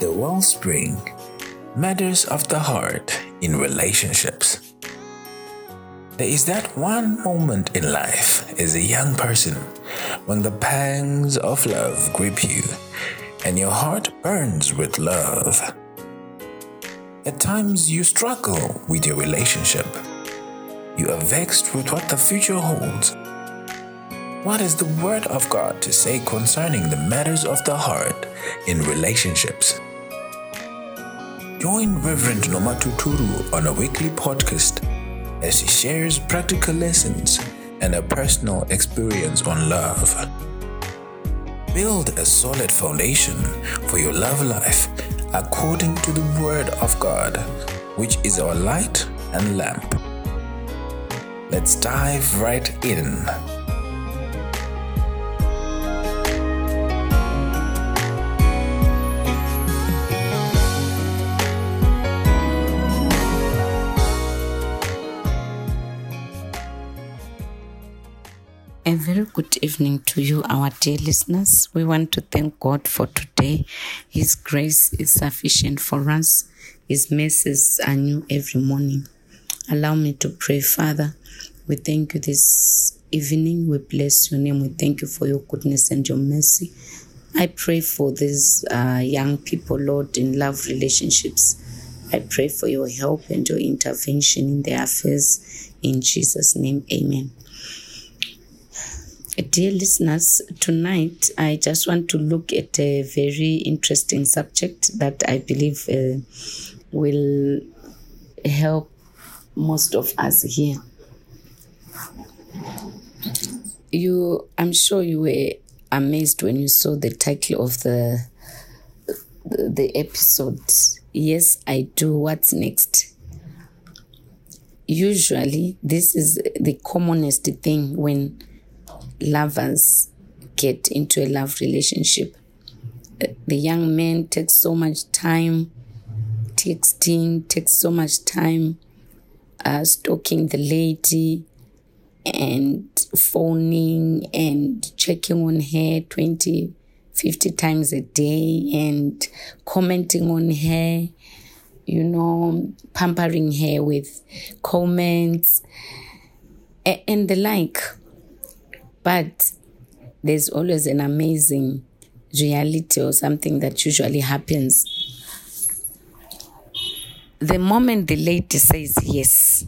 The Wellspring Matters of the Heart in Relationships. There is that one moment in life as a young person when the pangs of love grip you and your heart burns with love. At times you struggle with your relationship. You are vexed with what the future holds. What is the Word of God to say concerning the matters of the heart in relationships? Join Reverend Noma Tuturu on a weekly podcast as he shares practical lessons and a personal experience on love. Build a solid foundation for your love life according to the Word of God, which is our light and lamp. Let's dive right in. A very good evening to you, our dear listeners. We want to thank God for today. His grace is sufficient for us, His mercies are new every morning. Allow me to pray, Father. We thank you this evening. We bless your name. We thank you for your goodness and your mercy. I pray for these uh, young people, Lord, in love relationships. I pray for your help and your intervention in their affairs. In Jesus' name, amen. Dear listeners, tonight I just want to look at a very interesting subject that I believe uh, will help most of us here. You, I'm sure you were amazed when you saw the title of the the, the episode. Yes, I do. What's next? Usually, this is the commonest thing when lovers get into a love relationship. The young man takes so much time texting, takes so much time uh, stalking the lady and phoning and checking on her 20, 50 times a day and commenting on her, you know, pampering her with comments and the like. But there's always an amazing reality or something that usually happens. The moment the lady says yes,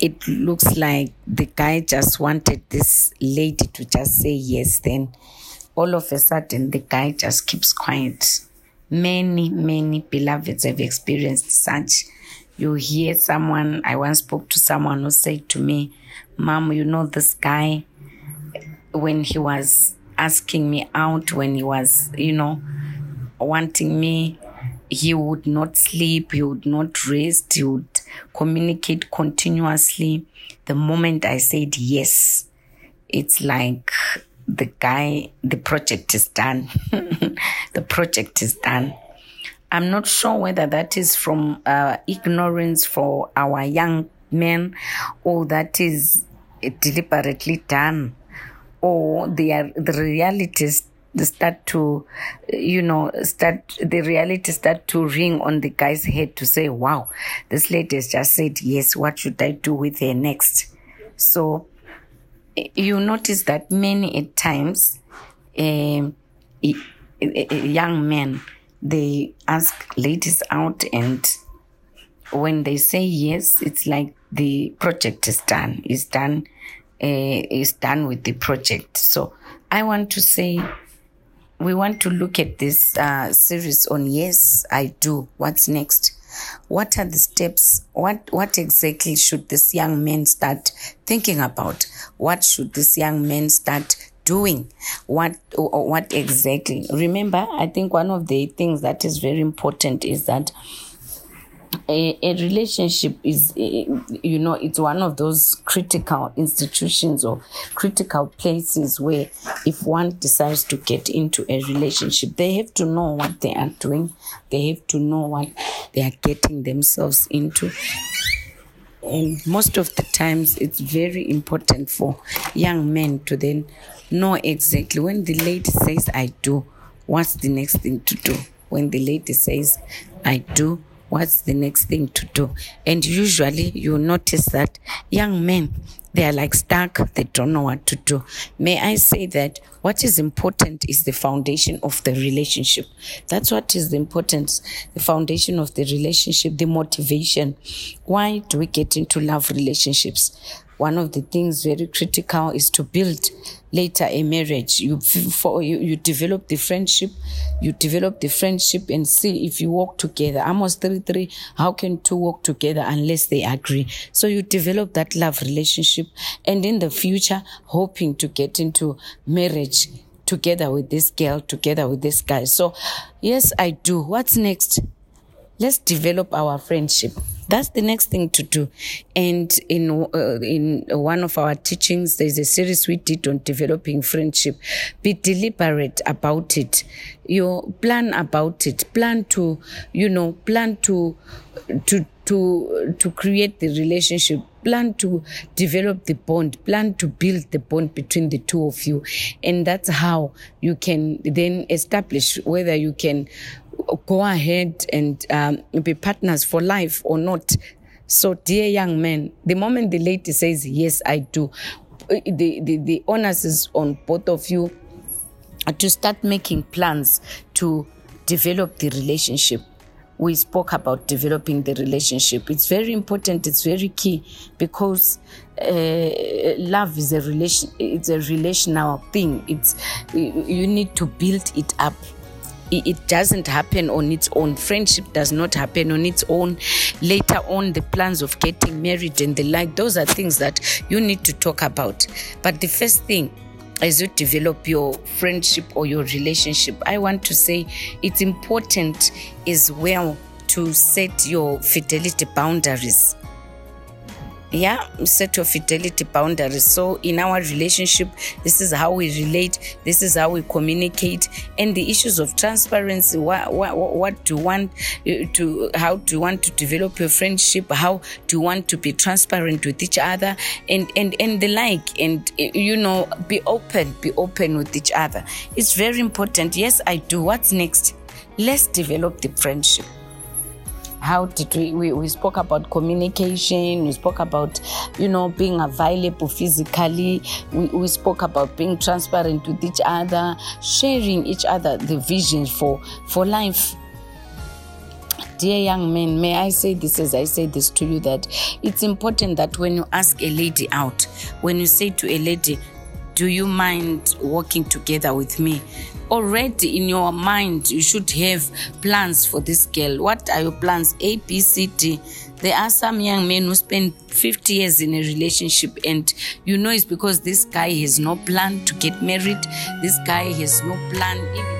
it looks like the guy just wanted this lady to just say yes. Then all of a sudden, the guy just keeps quiet. Many, many beloveds have experienced such. You hear someone, I once spoke to someone who said to me, Mom, you know this guy, when he was asking me out, when he was, you know, wanting me, he would not sleep, he would not rest, he would communicate continuously. The moment I said yes, it's like the guy, the project is done. the project is done. I'm not sure whether that is from uh, ignorance for our young men or that is deliberately done or they are, the realities start to you know start the reality start to ring on the guy's head to say wow this lady has just said yes what should i do with her next? So you notice that many at times um, young men they ask ladies out and when they say yes it's like the project is done is done uh, is done with the project. So i want to say we want to look at this uh, series on yes i do. What's next? What are the steps? What what exactly should this young man start thinking about? What should this young man start doing? What what exactly? Remember i think one of the things that is very important is that a, a relationship is you know it's one of those critical institutions or critical places where if one decides to get into a relationship they have to know what they are doing. They have to know what they are getting themselves into. And most of the times it's very important for young men to then know exactly when the lady says i do what's the next thing to do? When the lady says i do what's the next thing to do? And usually you notice that young men, they are like stuck, they don't know what to do. May I say that what is important is the foundation of the relationship. That's what is the importance, the foundation of the relationship, the motivation. Why do we get into love relationships? One of the things very critical is to build later a marriage. You, for, you, you develop the friendship, you develop the friendship and see if you work together. Amos 33, how can two work together unless they agree? So you develop that love relationship and in the future, hoping to get into marriage together with this girl, together with this guy. So yes, I do. What's next? Let's develop our friendship. That's the next thing to do. And in uh, in one of our teachings, there's a series we did on developing friendship. Be deliberate about it. You plan about it. Plan to, you know, plan to to to to create the relationship plan to develop the bond plan to build the bond between the two of you and that's how you can then establish whether you can go ahead and um, be partners for life or not. So, dear young men, the moment the lady says, Yes, I do, the, the, the onus is on both of you to start making plans to develop the relationship. We spoke about developing the relationship. It's very important. It's very key because uh, love is a relation. It's a relational thing. It's you need to build it up it doesn't happen on its own. Friendship does not happen on its own. Later on, the plans of getting married and the like, those are things that you need to talk about. But the first thing, as you develop your friendship or your relationship, I want to say it's important as well to set your fidelity boundaries yeah set your fidelity boundaries. So in our relationship this is how we relate this is how we communicate. And the issues of transparency what, what, what do you want uh, to how do you want to develop your friendship? How do you want to be transparent with each other? And and and the like. And uh, you know be open be open with each other. It's very important. Yes i do. What's next? Let's develop the friendship how did we, we, we spoke about communication we spoke about you know being available physically we, we spoke about being transparent with each other sharing each other the vision for for life dear young men, may I say this as I say this to you that it's important that when you ask a lady out, when you say to a lady, Do you mind walking together with me? Already in your mind you should have plans for this girl. What are your plans? A b c d. There are some young men who spend 50 years in a relationship and you know it's because this guy has no plan to get married. This guy has no plan even